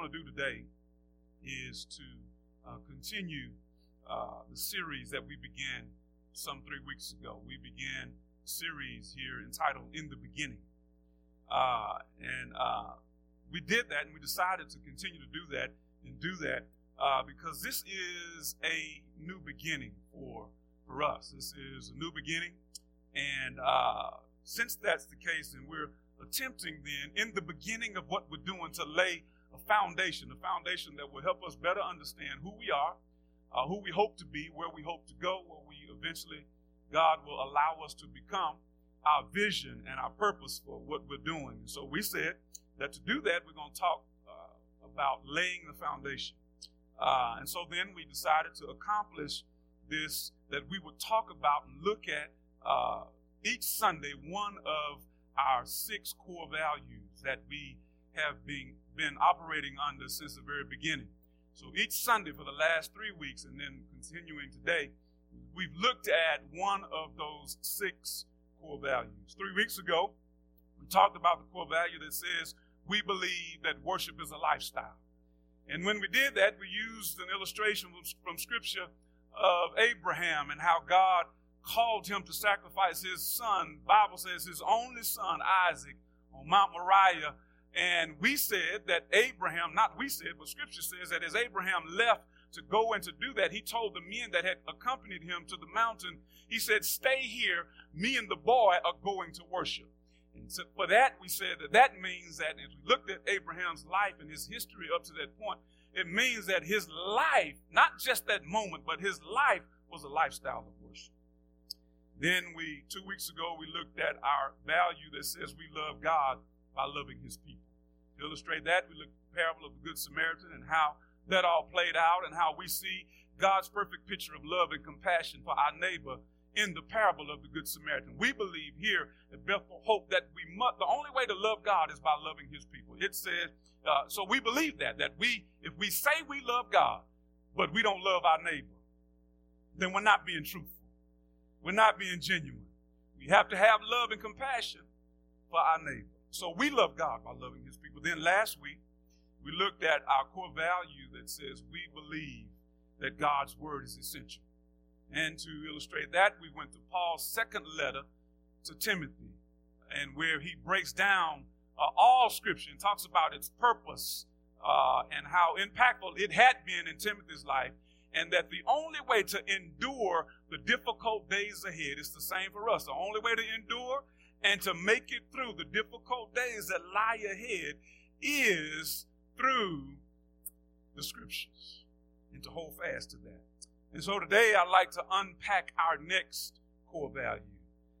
want to do today is to uh, continue uh, the series that we began some three weeks ago. We began a series here entitled In the Beginning. Uh, and uh, we did that and we decided to continue to do that and do that uh, because this is a new beginning for, for us. This is a new beginning. And uh, since that's the case, and we're attempting then in the beginning of what we're doing to lay a foundation, a foundation that will help us better understand who we are, uh, who we hope to be, where we hope to go, where we eventually, God will allow us to become, our vision and our purpose for what we're doing. And so we said that to do that, we're going to talk uh, about laying the foundation. Uh, and so then we decided to accomplish this, that we would talk about and look at uh, each Sunday one of our six core values that we have been, been operating under since the very beginning. So each Sunday for the last three weeks and then continuing today, we've looked at one of those six core values. Three weeks ago, we talked about the core value that says we believe that worship is a lifestyle. And when we did that, we used an illustration from Scripture of Abraham and how God called him to sacrifice his son. Bible says his only son Isaac on Mount Moriah. And we said that Abraham, not we said, but Scripture says that as Abraham left to go and to do that, he told the men that had accompanied him to the mountain, he said, Stay here. Me and the boy are going to worship. And so for that, we said that that means that as we looked at Abraham's life and his history up to that point, it means that his life, not just that moment, but his life was a lifestyle of worship. Then we, two weeks ago, we looked at our value that says we love God by loving his people. To illustrate that, we look at the parable of the Good Samaritan and how that all played out and how we see God's perfect picture of love and compassion for our neighbor in the parable of the Good Samaritan. We believe here at Bethel Hope that we must, the only way to love God is by loving his people. It says, uh, so we believe that, that we, if we say we love God, but we don't love our neighbor, then we're not being truthful. We're not being genuine. We have to have love and compassion for our neighbor. So we love God by loving his people. Then last week, we looked at our core value that says we believe that God's word is essential. And to illustrate that, we went to Paul's second letter to Timothy, and where he breaks down uh, all scripture and talks about its purpose uh, and how impactful it had been in Timothy's life, and that the only way to endure the difficult days ahead is the same for us. The only way to endure and to make it through the difficult days that lie ahead is through the scriptures and to hold fast to that. And so today I'd like to unpack our next core value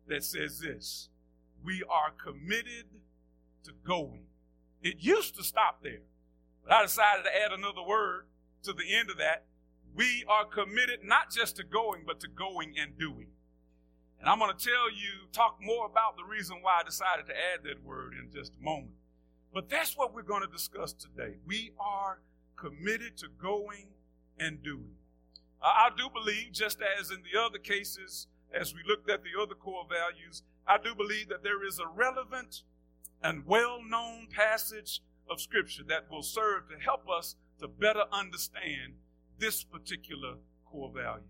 that says this we are committed to going. It used to stop there, but I decided to add another word to the end of that. We are committed not just to going, but to going and doing. And I'm going to tell you, talk more about the reason why I decided to add that word in just a moment. But that's what we're going to discuss today. We are committed to going and doing. I do believe, just as in the other cases, as we looked at the other core values, I do believe that there is a relevant and well known passage of Scripture that will serve to help us to better understand this particular core value.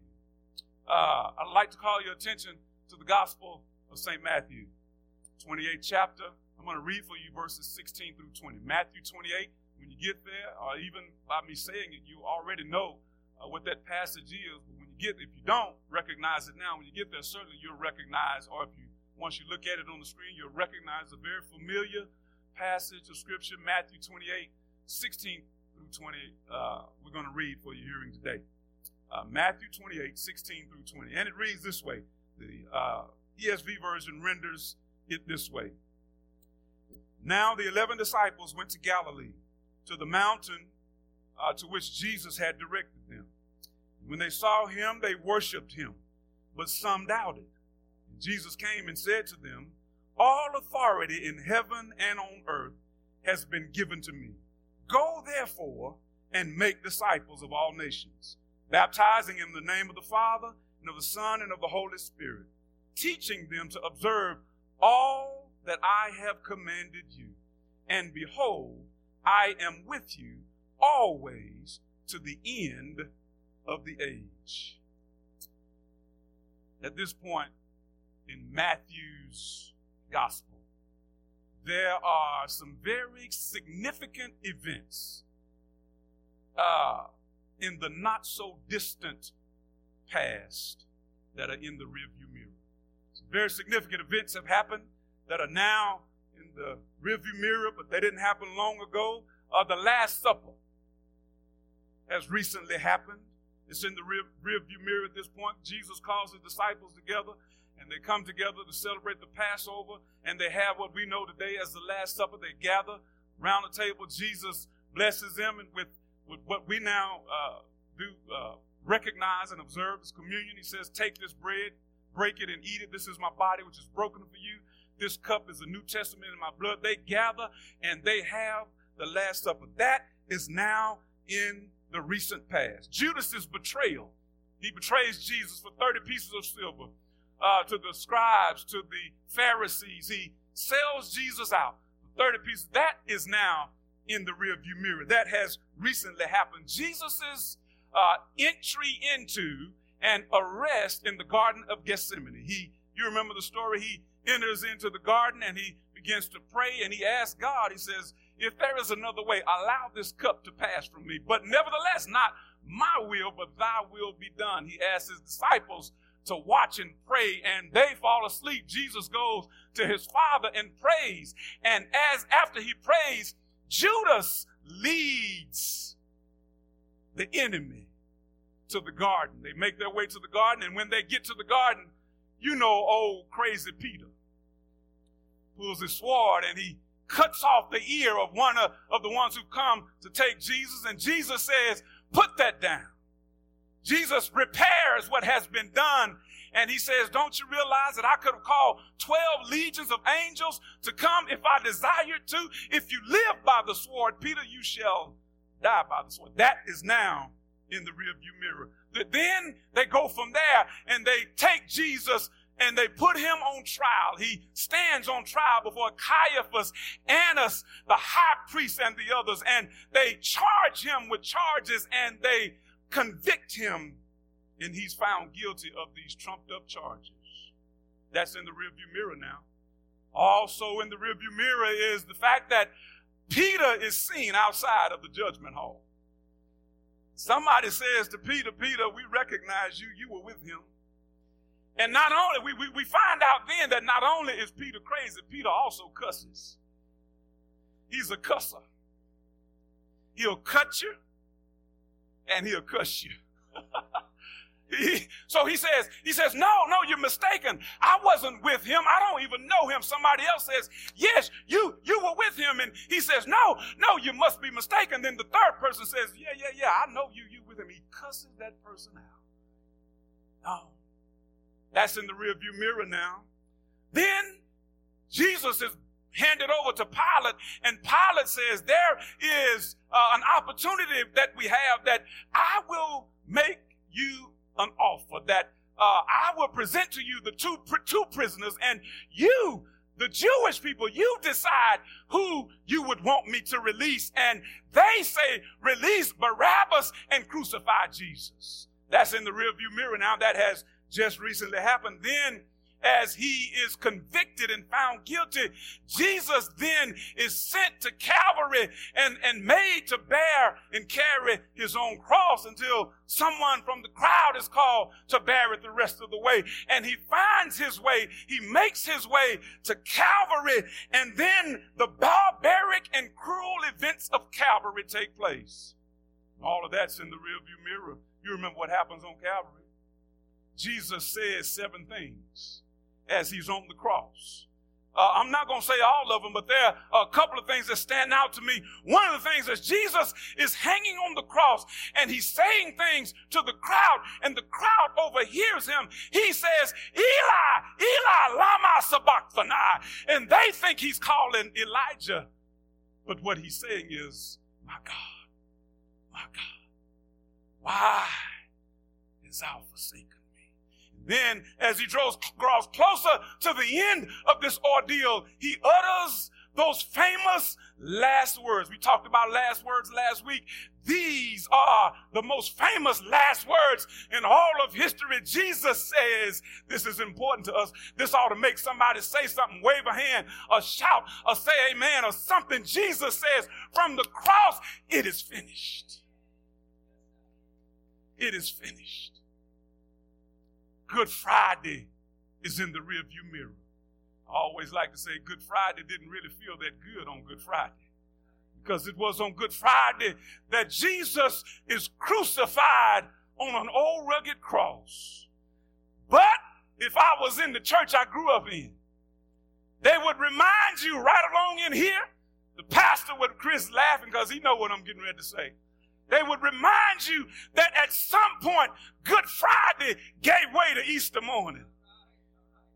Uh, I'd like to call your attention to the Gospel of St. Matthew, 28th chapter. I'm going to read for you verses 16 through 20. Matthew 28, when you get there, or even by me saying it, you already know uh, what that passage is. But when you get, if you don't recognize it now, when you get there, certainly you'll recognize, or if you once you look at it on the screen, you'll recognize a very familiar passage of Scripture, Matthew 28, 16 through 20. Uh, we're going to read for you hearing today. Uh, Matthew 28, 16 through 20. And it reads this way. The uh, ESV version renders it this way. Now the eleven disciples went to Galilee, to the mountain uh, to which Jesus had directed them. When they saw him, they worshiped him, but some doubted. Jesus came and said to them, All authority in heaven and on earth has been given to me. Go therefore and make disciples of all nations, baptizing in the name of the Father and of the Son and of the Holy Spirit, teaching them to observe all that I have commanded you. And behold, I am with you always to the end of the age. At this point in Matthew's gospel, there are some very significant events uh, in the not so distant past that are in the rearview mirror. Some very significant events have happened that are now in the rearview mirror, but they didn't happen long ago. Uh, the Last Supper has recently happened. It's in the rear, rearview mirror at this point. Jesus calls his disciples together and they come together to celebrate the Passover, and they have what we know today as the Last Supper. They gather around the table. Jesus blesses them, and with, with what we now uh, do uh, recognize and observe as communion, he says, Take this bread, break it, and eat it. This is my body, which is broken for you. This cup is the New Testament in my blood. They gather and they have the Last Supper. That is now in the recent past. Judas's betrayal. He betrays Jesus for 30 pieces of silver uh, to the scribes, to the Pharisees. He sells Jesus out for 30 pieces. That is now in the rearview mirror. That has recently happened. Jesus's uh, entry into and arrest in the Garden of Gethsemane. He, you remember the story? He enters into the garden and he begins to pray and he asks God, he says, if there is another way, allow this cup to pass from me. But nevertheless, not my will, but thy will be done. He asks his disciples to watch and pray and they fall asleep. Jesus goes to his father and prays. And as after he prays, Judas leads the enemy to the garden. They make their way to the garden, and when they get to the garden, you know old crazy Peter pulls his sword and he cuts off the ear of one of, the ones who come to take Jesus, and Jesus says, Put that down. Jesus repairs what has been done. And he says, Don't you realize that I could have called 12 legions of angels to come if I desired to? If you live by the sword, Peter, you shall die by the sword. That is now in the rearview mirror. Then they go from there and they take Jesus and they put him on trial. He stands on trial before Caiaphas, Annas, the high priest, and the others, and they charge him with charges and they convict him, and he's found guilty of these trumped up charges. That's in the rearview mirror now. Also in the rearview mirror is the fact that Peter is seen outside of the judgment hall. Somebody says to Peter, Peter, we recognize you, you were with him. And not only, we, we, we find out then that not only is Peter crazy, Peter also cusses. He's a cusser. He'll cut you and he'll cuss you. so he says, he says, no, no, you're mistaken. I wasn't with him. I don't even know him. Somebody else says, yes, you, you were with him. And he says, no, no, you must be mistaken. Then the third person says, yeah, yeah, yeah, I know you, you with him. He cusses that person out. No. That's in the rearview mirror now. Then Jesus is handed over to Pilate, and Pilate says, There is uh, an opportunity that we have that I will make you an offer, that uh, I will present to you the two, two prisoners, and you, the Jewish people, you decide who you would want me to release. And they say, Release Barabbas and crucify Jesus. That's in the rearview mirror now. That has just recently happened. Then as he is convicted and found guilty, Jesus then is sent to Calvary and, and made to bear and carry his own cross until someone from the crowd is called to bear it the rest of the way. And he finds his way, he makes his way to Calvary, and then the barbaric and cruel events of Calvary take place. All of that's in the rearview mirror. You remember what happens on Calvary. Jesus says seven things as he's on the cross. Uh, I'm not going to say all of them, but there are a couple of things that stand out to me. One of the things is Jesus is hanging on the cross and he's saying things to the crowd, and the crowd overhears him. He says, Eli, Eli, lama sabachthani. And they think he's calling Elijah. But what he's saying is, My God, my God, why is thou forsaken? Then, as he draws, draws closer to the end of this ordeal, he utters those famous last words. We talked about last words last week. These are the most famous last words in all of history. Jesus says this is important to us. This ought to make somebody say something, wave a hand, or shout, or say amen, or something. Jesus says from the cross, it is finished. It is finished. Good Friday is in the rearview mirror. I always like to say Good Friday didn't really feel that good on Good Friday because it was on Good Friday that Jesus is crucified on an old rugged cross. But if I was in the church I grew up in, they would remind you right along in here. The pastor would, Chris laughing because he know what I'm getting ready to say. They would remind you that at some point, Good Friday gave way to Easter morning.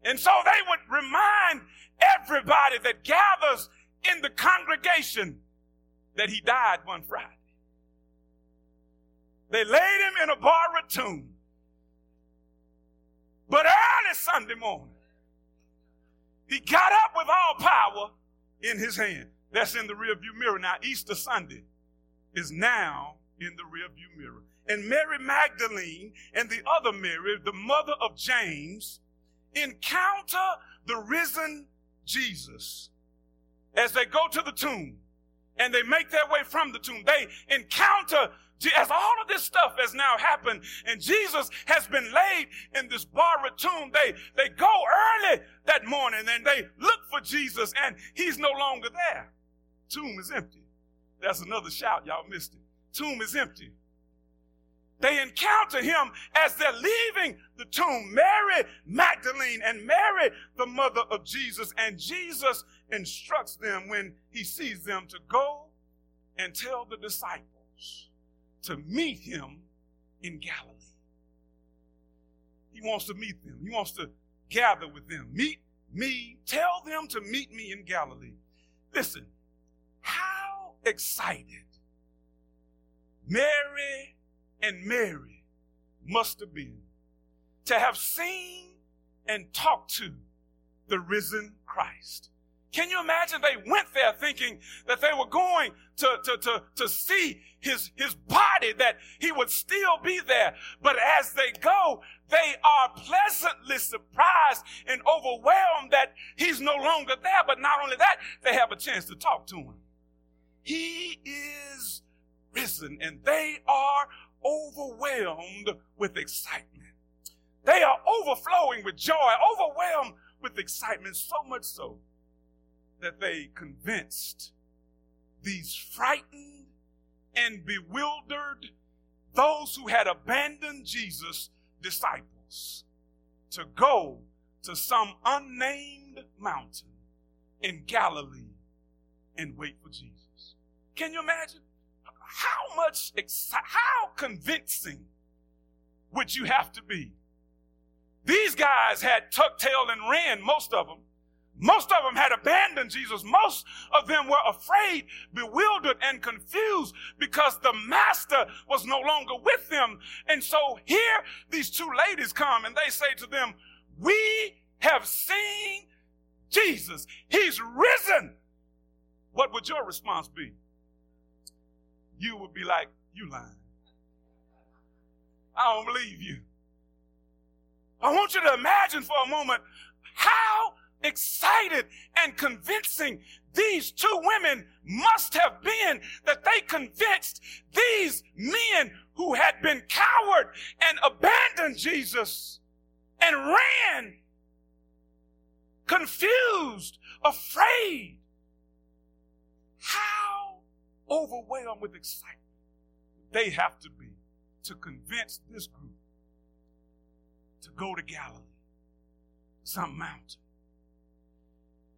And so they would remind everybody that gathers in the congregation that he died one Friday. They laid him in a borrowed tomb. But early Sunday morning, he got up with all power in his hand. That's in the rearview mirror. Now, Easter Sunday is now in the rearview mirror. And Mary Magdalene and the other Mary, the mother of James, encounter the risen Jesus as they go to the tomb and they make their way from the tomb. They encounter as all of this stuff has now happened and Jesus has been laid in this borrowed tomb. They, they go early that morning and they look for Jesus and he's no longer there. Tomb is empty. That's another shout. Y'all missed it. Tomb is empty. They encounter him as they're leaving the tomb. Mary Magdalene and Mary, the mother of Jesus. And Jesus instructs them when he sees them to go and tell the disciples to meet him in Galilee. He wants to meet them. He wants to gather with them. Meet me. Tell them to meet me in Galilee. Listen, how excited Mary and Mary must have been to have seen and talked to the risen Christ. Can you imagine they went there thinking that they were going to, to, to, to see his, his body, that he would still be there. But as they go, they are pleasantly surprised and overwhelmed that he's no longer there. But not only that, they have a chance to talk to him. He is risen and they are overwhelmed with excitement. They are overflowing with joy, overwhelmed with excitement, so much so that they convinced these frightened and bewildered those who had abandoned Jesus' disciples to go to some unnamed mountain in Galilee and wait for Jesus. Can you imagine? How much, how convincing would you have to be? These guys had tucked tail and ran, most of them. Most of them had abandoned Jesus. Most of them were afraid, bewildered, and confused because the master was no longer with them. And so here these two ladies come and they say to them, We have seen Jesus. He's risen. What would your response be? You would be like, You lying. I don't believe you. I want you to imagine for a moment how excited and convincing these two women must have been that they convinced these men who had been coward and abandoned Jesus and ran confused, afraid. How overwhelmed with excitement they have to be to convince this group to go to Galilee, some mountain,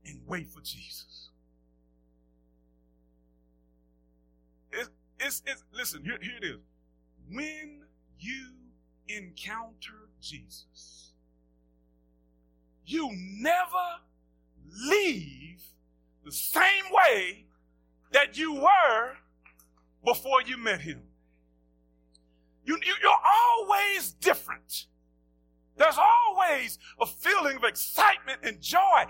and wait for Jesus. It's, it's, it's, listen, here, here it is. When you encounter Jesus, you never leave the same way that you were before you met him. You, you, you're always different There's a feeling of excitement and joy.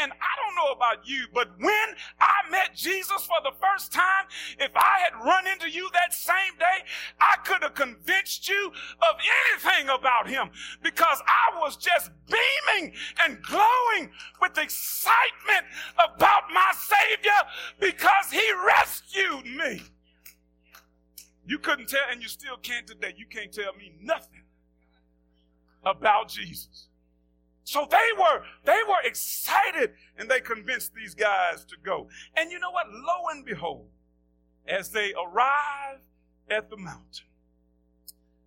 And I don't know about you, but when I met Jesus for the first time, if I had run into you that same day, I could have convinced you of anything about him because I was just beaming and glowing with excitement about my Savior because he rescued me. You couldn't tell, and you still can't today. You can't tell me nothing about Jesus. So they were they were excited and they convinced these guys to go. And you know what? Lo and behold, as they arrive at the mountain,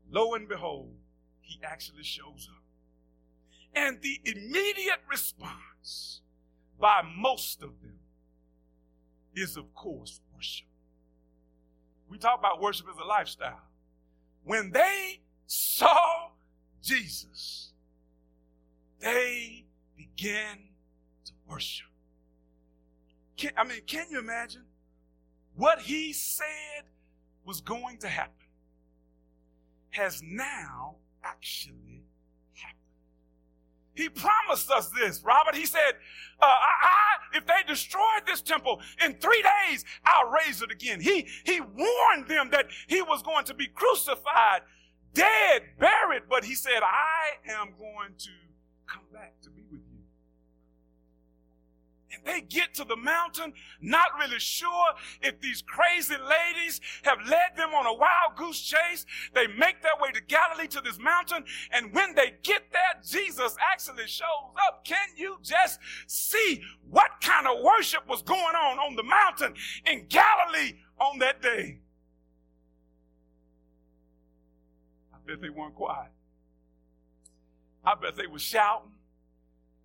lo and behold, he actually shows up. And the immediate response by most of them is, of course, worship. We talk about worship as a lifestyle. When they saw Jesus, they began to worship. Can, I mean, can you imagine what he said was going to happen has now actually happened. He promised us this, Robert. He said, uh, I, I, if they destroyed this temple in three days, I'll raise it again. He, he warned them that he was going to be crucified dead, buried, but he said, I am going to come back to be with you. And they get to the mountain, not really sure if these crazy ladies have led them on a wild goose chase. They make their way to Galilee to this mountain. And when they get there, Jesus actually shows up. Can you just see what kind of worship was going on on the mountain in Galilee on that day? Bet they weren't quiet. I bet they were shouting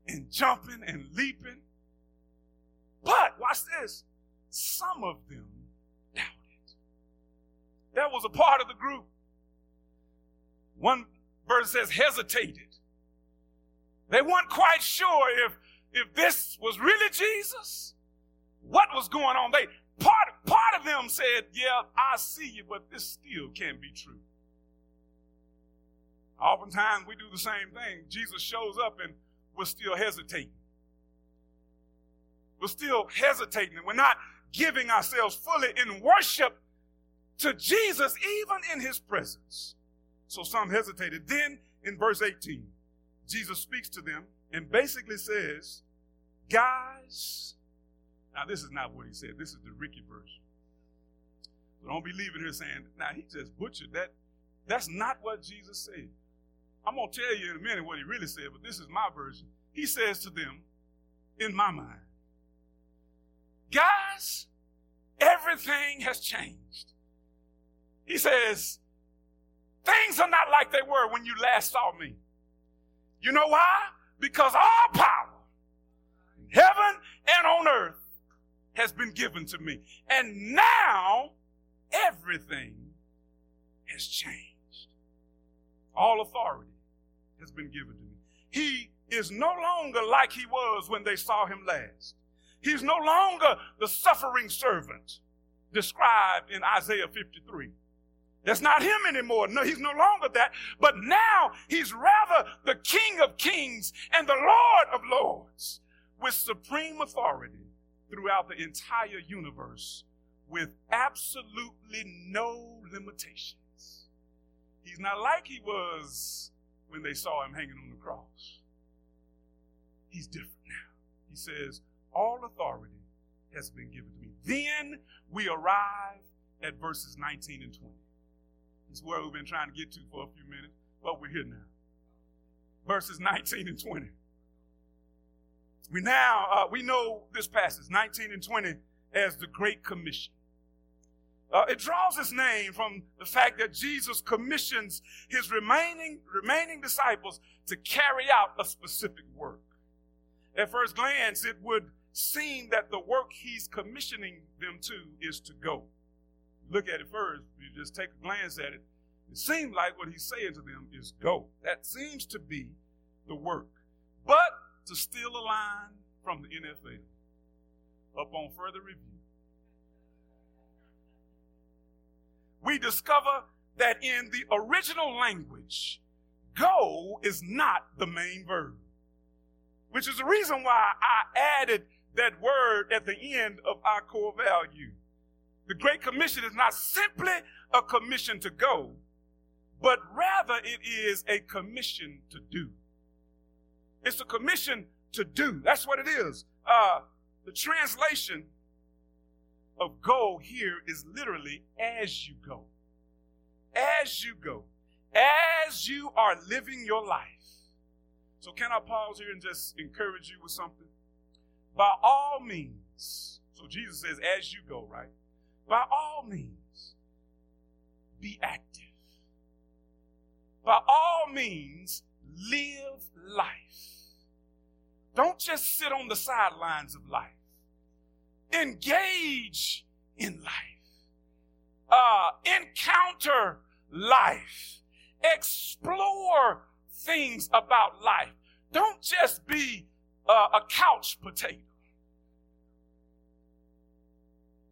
and jumping and leaping. But watch this. Some of them doubted. That was a part of the group. One verse says hesitated. They weren't quite sure if, if this was really Jesus. What was going on? They part, part of them said, Yeah, I see you, but this still can't be true. Oftentimes we do the same thing. Jesus shows up and we're still hesitating. We're still hesitating. And we're not giving ourselves fully in worship to Jesus, even in his presence. So some hesitated. Then in verse 18, Jesus speaks to them and basically says, Guys, now this is not what he said. This is the Ricky version. So don't be leaving here saying, now he just butchered that. That's not what Jesus said. I'm going to tell you in a minute what he really said, but this is my version. He says to them, in my mind, guys, everything has changed. He says, things are not like they were when you last saw me. You know why? Because all power, heaven and on earth, has been given to me. And now everything has changed. All authority has been given to me. He is no longer like he was when they saw him last. He's no longer the suffering servant described in Isaiah 53. That's not him anymore. No, he's no longer that. But now he's rather the King of kings and the Lord of lords with supreme authority throughout the entire universe with absolutely no limitations. He's not like he was when they saw him hanging on the cross. He's different now. He says, All authority has been given to me. Then we arrive at verses 19 and 20. It's where we've been trying to get to for a few minutes, but we're here now. Verses 19 and 20. We now, uh, we know this passage, 19 and 20, as the Great Commission. Uh, it draws its name from the fact that Jesus commissions his remaining, remaining disciples to carry out a specific work. At first glance, it would seem that the work he's commissioning them to is to go. Look at it first, you just take a glance at it. It seems like what he's saying to them is go. That seems to be the work. But to steal a line from the NFL, upon further review, we discover that in the original language, go is not the main verb, which is the reason why I added that word at the end of our core value. The Great Commission is not simply a commission to go, but rather it is a commission to do. It's a commission to do. That's what it is. Uh, the translation of go here is literally as you go. As you go. As you are living your life. So, can I pause here and just encourage you with something? By all means, so Jesus says, as you go, right? By all means, be active. By all means, live life. Don't just sit on the sidelines of life. Engage in life. Uh, encounter life. Explore things about life. Don't just be uh, a couch potato.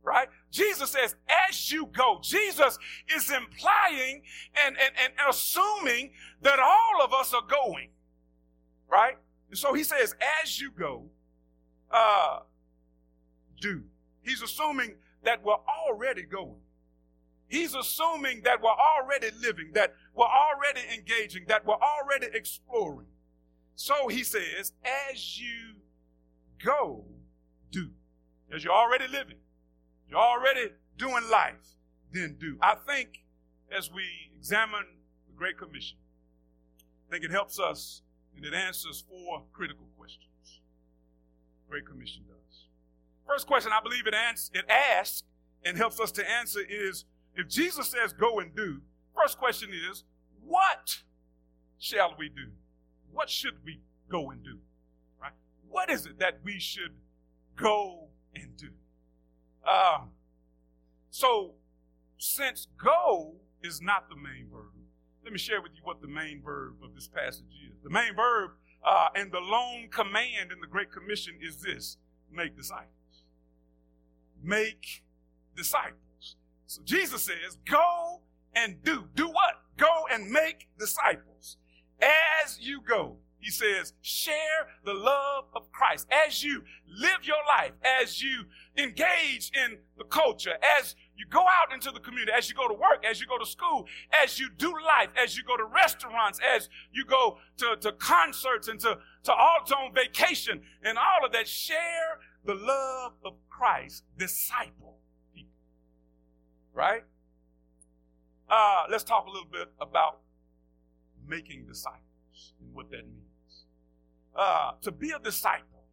Right? Jesus says, as you go. Jesus is implying and, and, and assuming that all of us are going. Right? And so he says, as you go, uh, do. He's assuming that we're already going. He's assuming that we're already living, that we're already engaging, that we're already exploring. So he says, as you go, do. As you're already living, you're already doing life, then do. I think as we examine the Great Commission, I think it helps us and it answers four critical questions. Great Commission does. First question I believe it, ans- it asks and helps us to answer is if Jesus says go and do, first question is, what shall we do? What should we go and do? Right? What is it that we should go and do? Um, so, since go is not the main verb, let me share with you what the main verb of this passage is. The main verb uh, and the lone command in the Great Commission is this make disciples. Make disciples. So Jesus says, go and do. Do what? Go and make disciples. As you go, he says, share the love of Christ. As you live your life, as you engage in the culture, as you go out into the community, as you go to work, as you go to school, as you do life, as you go to restaurants, as you go to, to concerts and to, to all on vacation and all of that, share the love of Christ, disciple people. Right? Uh, let's talk a little bit about making disciples and what that means. Uh, to be a disciple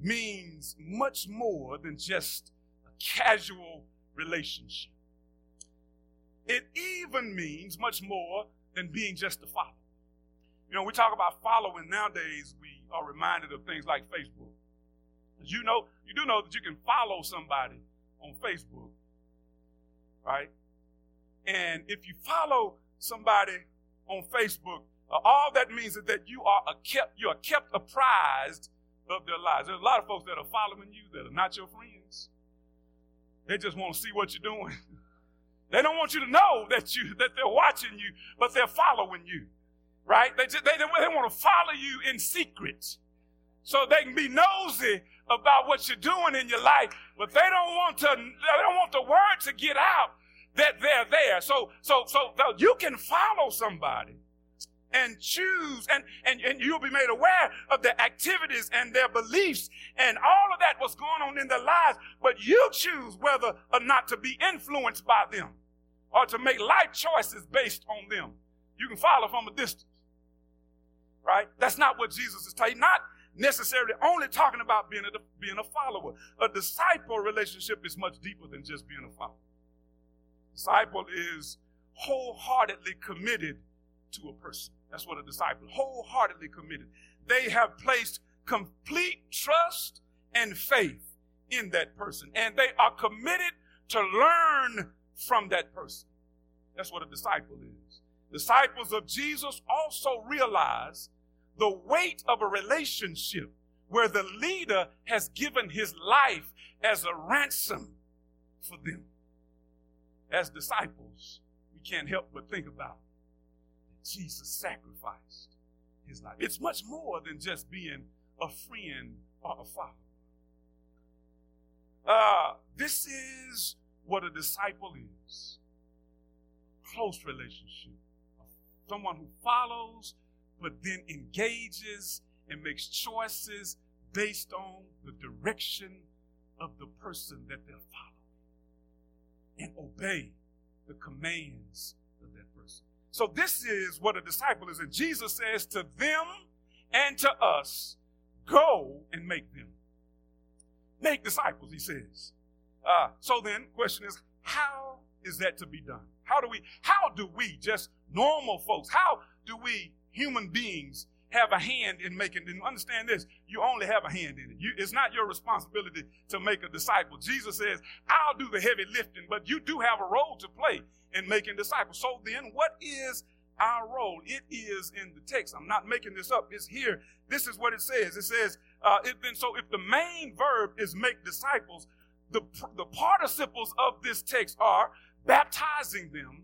means much more than just a casual relationship. It even means much more than being just a follower. You know, we talk about following nowadays, we are reminded of things like Facebook. As you know, you do know that you can follow somebody on Facebook, right? And if you follow somebody on Facebook, uh, all that means is that you are kept, you are kept apprised of their lives. There's a lot of folks that are following you that are not your friends. They just want to see what you're doing. they don't want you to know that you that they're watching you, but they're following you, right? They just, they, they want to follow you in secret, so they can be nosy about what you're doing in your life, but they don't want to. They don't want the word to get out that they're there. So so so you can follow somebody and choose and, and, and you'll be made aware of their activities and their beliefs. And all of that what's going on in their lives but you choose whether or not to be influenced by them or to make life choices based on them. You can follow from a distance right? That's not what jesus is telling not necessarily only talking about being a, being a follower. A disciple relationship is much deeper than just being a follower. Disciple is wholeheartedly committed to a person that's what a disciple wholeheartedly committed. They have placed complete trust and faith in that person, and they are committed to learn from that person. That's what a disciple is. Disciples of Jesus also realize the weight of a relationship where the leader has given his life as a ransom for them. As disciples, we can't help but think about Jesus sacrificed his life. It's much more than just being a friend or a follower. Uh, this is what a disciple is close relationship. Someone who follows, but then engages and makes choices based on the direction of the person that they're following and obey the commands. So, this is what a disciple is. And Jesus says to them and to us, go and make them. Make disciples, he says. Uh, so then, question is, how is that to be done? How do we, how do we, just normal folks, how do we, human beings, have a hand in making, and understand this, you only have a hand in it. You, it's not your responsibility to make a disciple. Jesus says, I'll do the heavy lifting, but you do have a role to play in making disciples. So then, what is our role? It is in the text. I'm not making this up. It's here. This is what it says. It says, uh, it, then, so if the main verb is make disciples, the, the participles of this text are baptizing them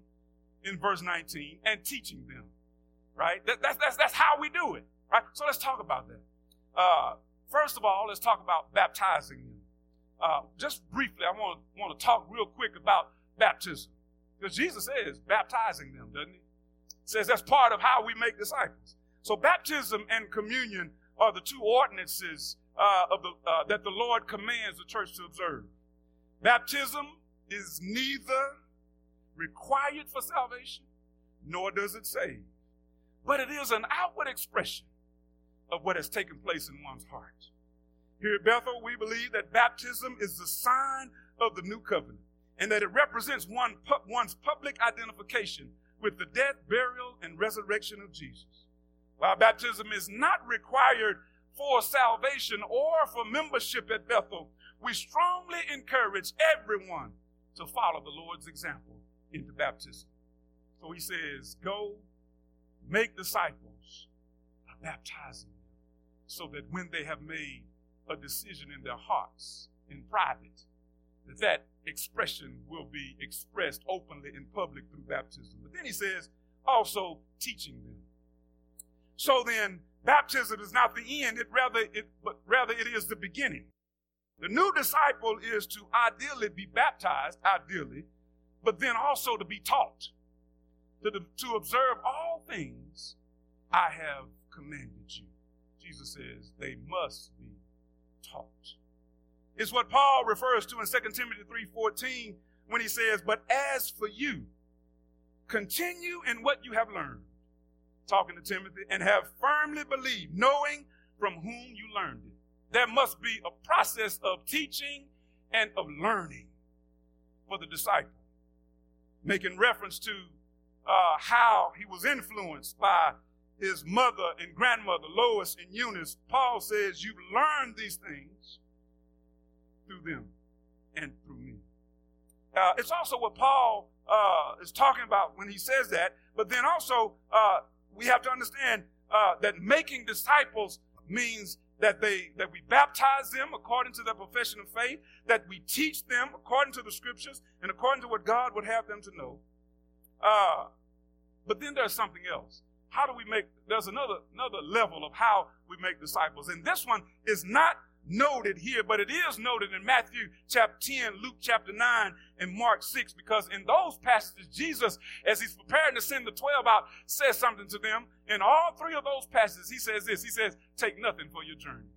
in verse 19 and teaching them right? That, that's, that's, that's how we do it, right? So let's talk about that. Uh, first of all, let's talk about baptizing them. Uh, just briefly, I want to want to talk real quick about baptism because Jesus says baptizing them, doesn't he? Says that's part of how we make disciples. So baptism and communion are the two ordinances uh, of the uh, that the Lord commands the church to observe. Baptism is neither required for salvation, nor does it save but it is an outward expression of what has taken place in one's heart. Here at Bethel, we believe that baptism is the sign of the new covenant and that it represents one, one's public identification with the death, burial, and resurrection of Jesus. While baptism is not required for salvation or for membership at Bethel, we strongly encourage everyone to follow the Lord's example into baptism. So he says, Go Make disciples by baptizing them so that when they have made a decision in their hearts in private, that that expression will be expressed openly in public through baptism. But then he says, also teaching them. So then, baptism is not the end, it rather it, but rather it is the beginning. The new disciple is to ideally be baptized, ideally, but then also to be taught to, to observe all things I have commanded you. Jesus says they must be taught. It's what Paul refers to in 2 Timothy 3:14 when he says, "But as for you, continue in what you have learned." Talking to Timothy, and have firmly believed, knowing from whom you learned it. There must be a process of teaching and of learning for the disciple. Making reference to uh, how he was influenced by his mother and grandmother, Lois and Eunice, Paul says, You've learned these things through them and through me. Uh, it's also what Paul uh, is talking about when he says that, but then also uh, we have to understand uh, that making disciples means that they that we baptize them according to their profession of faith, that we teach them according to the scriptures and according to what God would have them to know, uh, but then there's something else. How do we make, there's another, another level of how we make disciples. And this one is not noted here, but it is noted in Matthew chapter 10, Luke chapter 9, and Mark 6, because in those passages, Jesus, as he's preparing to send the 12 out, says something to them. In all three of those passages, he says this He says, Take nothing for your journey.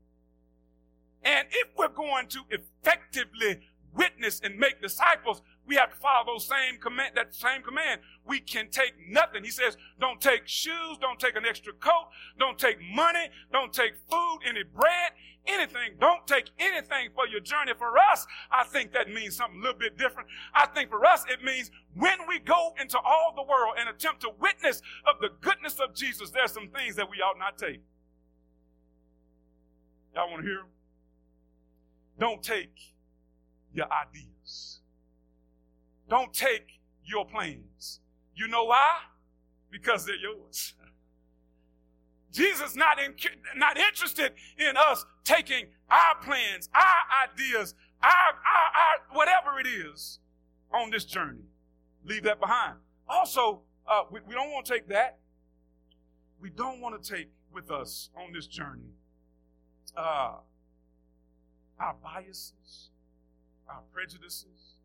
And if we're going to effectively witness and make disciples, we have to follow those same command, that same command. We can take nothing. He says, don't take shoes, don't take an extra coat, don't take money, don't take food, any bread, anything. Don't take anything for your journey. For us, I think that means something a little bit different. I think for us, it means when we go into all the world and attempt to witness of the goodness of Jesus, there's some things that we ought not take. Y'all want to hear? Don't take your ideas. Don't take your plans. You know why? Because they're yours. Jesus not in, not interested in us taking our plans, our ideas, our, our, our whatever it is on this journey. Leave that behind. Also, uh, we, we don't want to take that. we don't want to take with us on this journey uh, our biases, our prejudices,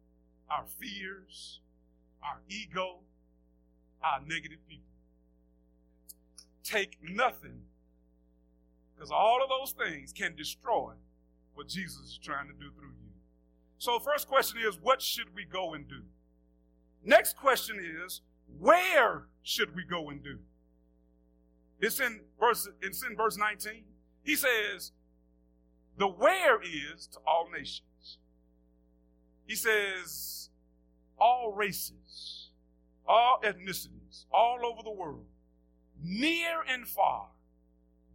our fears, our ego, our negative people. Take nothing, because all of those things can destroy what Jesus is trying to do through you. So, first question is, what should we go and do? Next question is, where should we go and do? It's in verse, it's in verse 19. He says, the where is to all nations. He says, all races, all ethnicities, all over the world, near and far,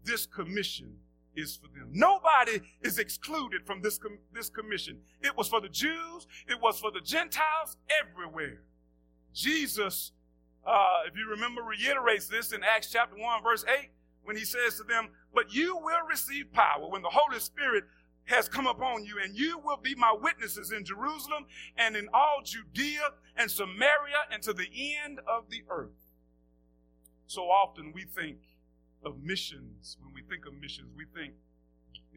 this commission is for them. Nobody is excluded from this, com- this commission. It was for the Jews, it was for the Gentiles everywhere. Jesus, uh, if you remember, reiterates this in Acts chapter 1, verse 8, when he says to them, But you will receive power when the Holy Spirit has come upon you, and you will be my witnesses in Jerusalem and in all Judea and Samaria and to the end of the earth. So often we think of missions. When we think of missions, we think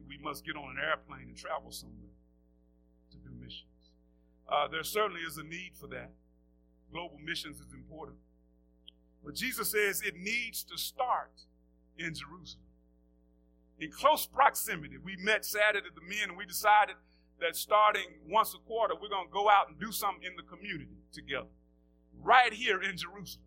we must get on an airplane and travel somewhere to do missions. Uh, there certainly is a need for that. Global missions is important. But Jesus says it needs to start in Jerusalem. In close proximity, we met Saturday, the men, and we decided that starting once a quarter, we're going to go out and do something in the community together, right here in Jerusalem.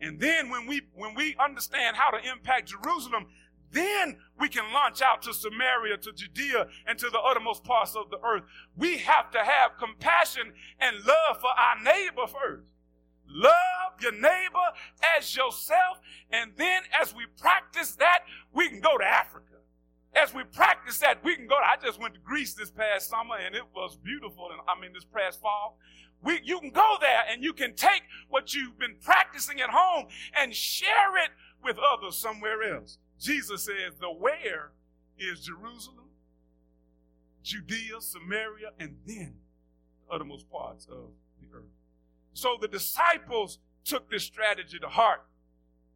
And then when we when we understand how to impact Jerusalem, then we can launch out to Samaria, to Judea, and to the uttermost parts of the earth. We have to have compassion and love for our neighbor first. Love your neighbor as yourself. And then as we practice that, we can go to Africa. As we practice that, we can go to, I just went to Greece this past summer and it was beautiful. And I mean, this past fall. We, you can go there and you can take what you've been practicing at home and share it with others somewhere else. Jesus says the where is Jerusalem, Judea, Samaria, and then the uttermost parts of the earth. So the disciples took this strategy to heart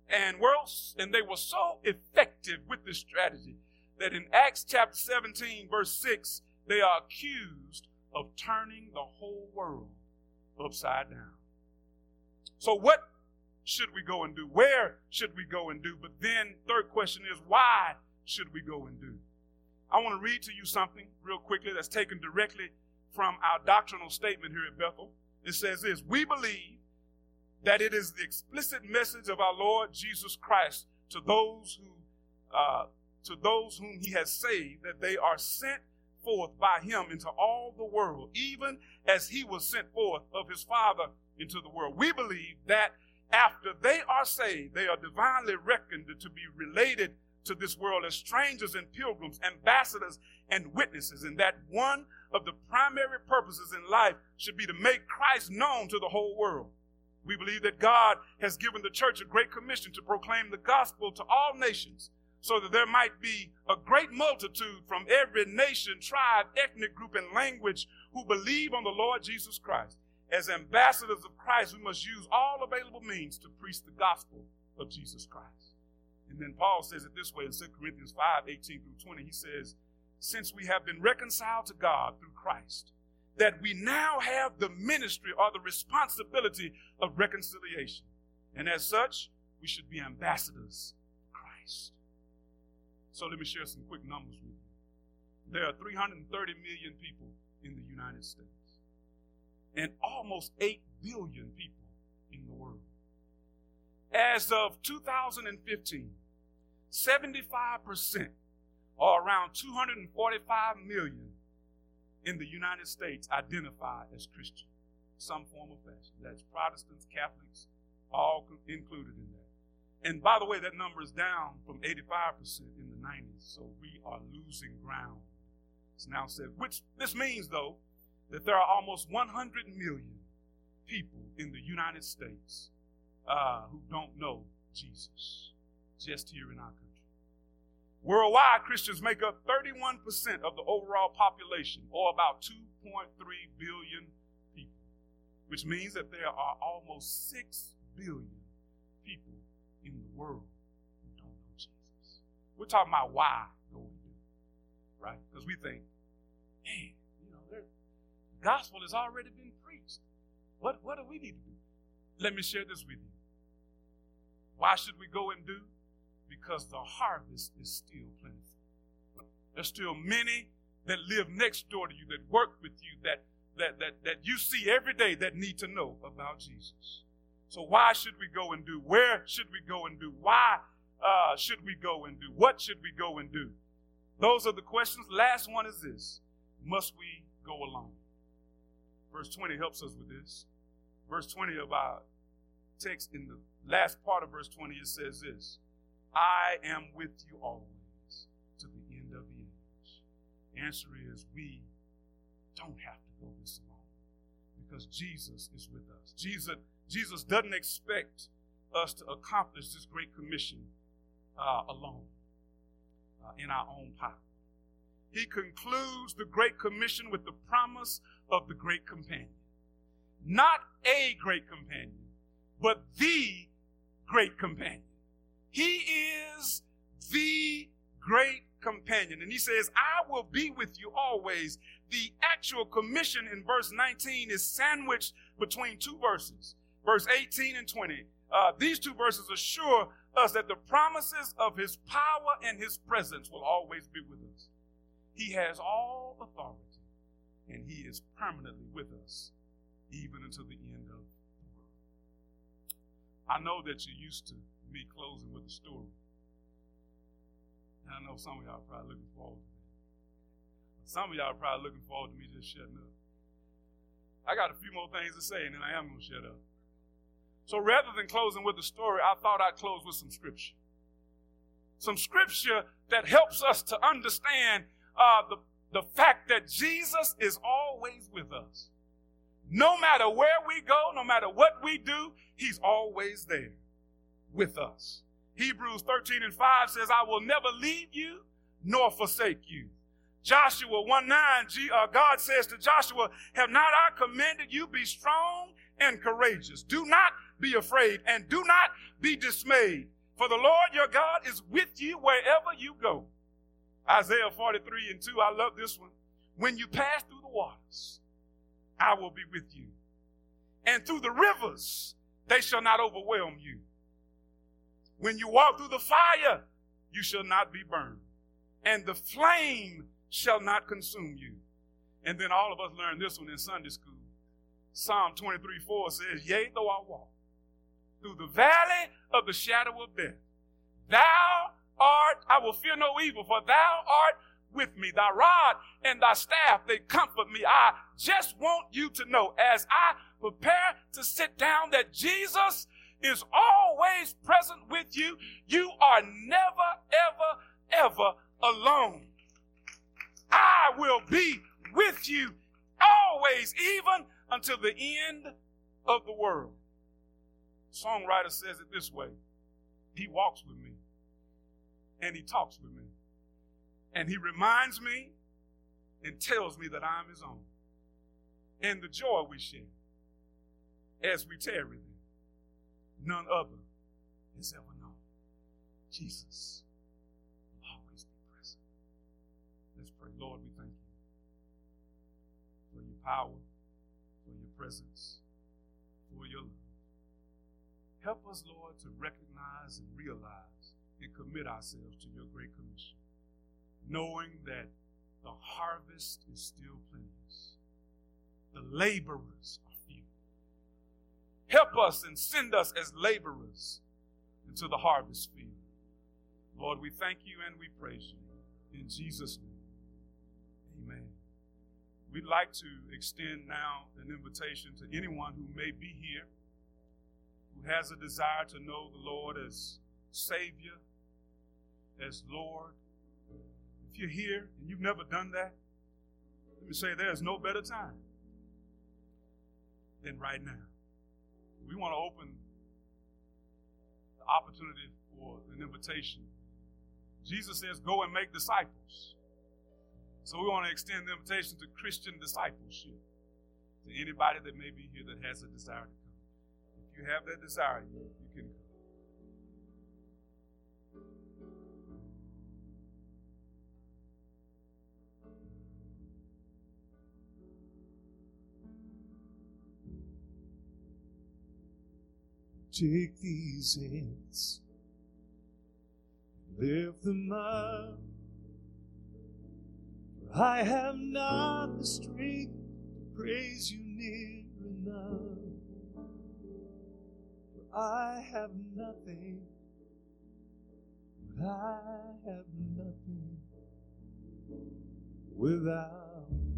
and were, and they were so effective with this strategy that in Acts chapter 17 verse 6 they are accused of turning the whole world upside down. So, what should we go and do? Where should we go and do? But then, third question is, why should we go and do? I want to read to you something real quickly that's taken directly from our doctrinal statement here at Bethel. It says this We believe that it is the explicit message of our Lord Jesus Christ to those who uh, to those whom he has saved that they are sent forth by him into all the world, even as he was sent forth of his Father into the world. We believe that after they are saved, they are divinely reckoned to be related to this world as strangers and pilgrims, ambassadors and witnesses, and that one of the primary purposes in life should be to make Christ known to the whole world. We believe that God has given the church a great commission to proclaim the gospel to all nations so that there might be a great multitude from every nation, tribe, ethnic group, and language who believe on the Lord Jesus Christ. As ambassadors of Christ, we must use all available means to preach the gospel of Jesus Christ. And then Paul says it this way in 2 Corinthians 5 18 through 20. He says, Since we have been reconciled to God through Christ, that we now have the ministry or the responsibility of reconciliation. And as such, we should be ambassadors of Christ. So let me share some quick numbers with you. There are 330 million people in the United States and almost 8 billion people in the world. As of 2015, 75% or around 245 million in the United States identify as Christian, some form of fashion. That's Protestants, Catholics, all included in that. And by the way, that number is down from 85% in the 90s, so we are losing ground. It's now said, which this means, though, that there are almost 100 million people in the United States uh, who don't know Jesus, just here in our country. Worldwide, Christians make up 31% of the overall population, or about 2.3 billion people, which means that there are almost 6 billion people in the world We're talking about why go and do, right? Because we think, man, you know, the gospel has already been preached. What, what do we need to do? Let me share this with you. Why should we go and do? Because the harvest is still plentiful. There's still many that live next door to you, that work with you, that that that that you see every day that need to know about Jesus. So why should we go and do? Where should we go and do? Why uh, should we go and do? What should we go and do? Those are the questions. Last one is this: Must we go alone? Verse 20 helps us with this. Verse 20 of our text, in the last part of verse 20, it says this I am with you always to the end of the age. The answer is we don't have to go this alone because Jesus is with us. Jesus, Jesus doesn't expect us to accomplish this great commission uh, alone uh, in our own power. He concludes the Great Commission with the promise of the Great Companion. Not a great companion, but the great companion. He is the great companion. And he says, I will be with you always. The actual commission in verse 19 is sandwiched between two verses, verse 18 and 20. Uh, these two verses assure us that the promises of his power and his presence will always be with us. He has all authority, and he is permanently with us, even until the end of the world. I know that you're used to me closing with a story. And I know some of y'all are probably looking forward to that. Some of y'all are probably looking forward to me just shutting up. I got a few more things to say, and then I am going to shut up. So rather than closing with a story, I thought I'd close with some scripture. Some scripture that helps us to understand uh, the, the fact that Jesus is always with us. No matter where we go, no matter what we do, He's always there with us. Hebrews 13 and 5 says, I will never leave you nor forsake you. Joshua 1 9, uh, God says to Joshua, Have not I commanded you be strong and courageous? Do not be afraid and do not be dismayed, for the Lord your God is with you wherever you go. Isaiah 43 and 2, I love this one. When you pass through the waters, I will be with you. And through the rivers, they shall not overwhelm you. When you walk through the fire, you shall not be burned, and the flame shall not consume you. And then all of us learned this one in Sunday school. Psalm 23 4 says, Yea, though I walk through the valley of the shadow of death, thou art, I will fear no evil, for thou art with me. Thy rod and thy staff, they comfort me. I just want you to know as I prepare to sit down that Jesus is always present with you. You are never, ever, ever alone. I will be with you always, even until the end of the world. Songwriter says it this way He walks with me, and He talks with me, and He reminds me and tells me that I'm His own. And the joy we share as we tarry none other has ever known. Jesus will always be present. Let's pray. Lord, we thank you for your power, presence, for your love. Help us, Lord, to recognize and realize and commit ourselves to your great commission, knowing that the harvest is still plenteous. The laborers are few. Help us and send us as laborers into the harvest field. Lord, we thank you and we praise you. In Jesus' name. We'd like to extend now an invitation to anyone who may be here, who has a desire to know the Lord as Savior, as Lord. If you're here and you've never done that, let me say there's no better time than right now we want to open the opportunity for an invitation. Jesus says, Go and make disciples. So we want to extend the invitation to Christian discipleship to anybody that may be here that has a desire to come. If you have that desire, you, you can come. Take these hands, lift them up I have not the strength to praise you near enough. For I have nothing, I have nothing without you.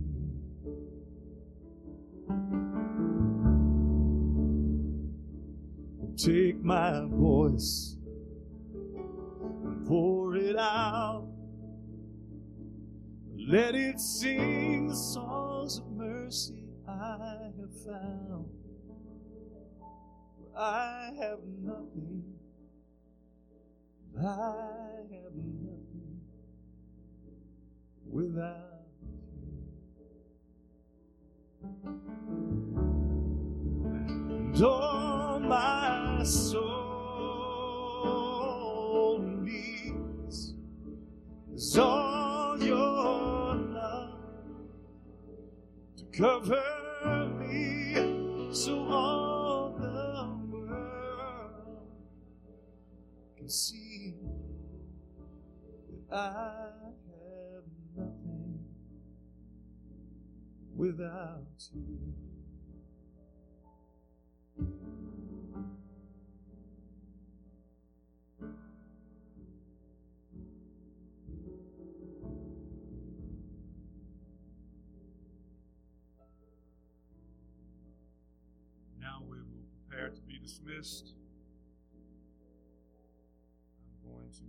Take my voice and pour it out. Let it sing the songs of mercy I have found. I have nothing, I have nothing without you. All my soul needs is all your cover me so all the world can see that I have nothing without you. Dismissed. I'm going to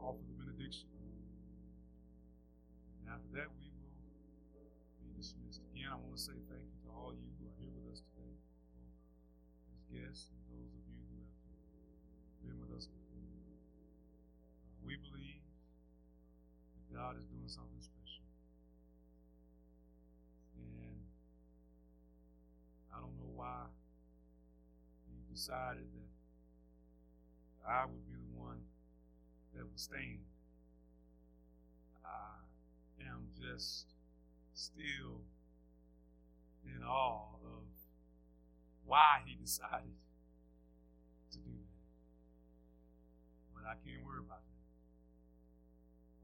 offer the benediction. And after that, we will be dismissed. Again, I want to say thank you to all you who are here with us today, as guests, and those of you who have been with us before. Uh, we believe that God is doing something special. Why he decided that I would be the one that would stand. I am just still in awe of why he decided to do that. But I can't worry about that.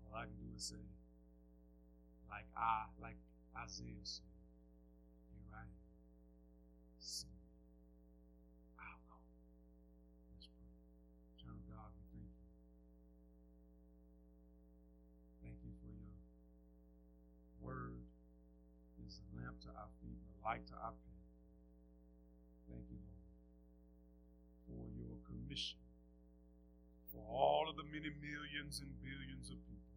All I can do is say, like I, like Isaiah said. Me. I'll go. Let's pray. Eternal God, we thank you. Thank you for your word is a lamp to our feet, a light to our path. Thank you, Lord, for your commission for all of the many millions and billions of people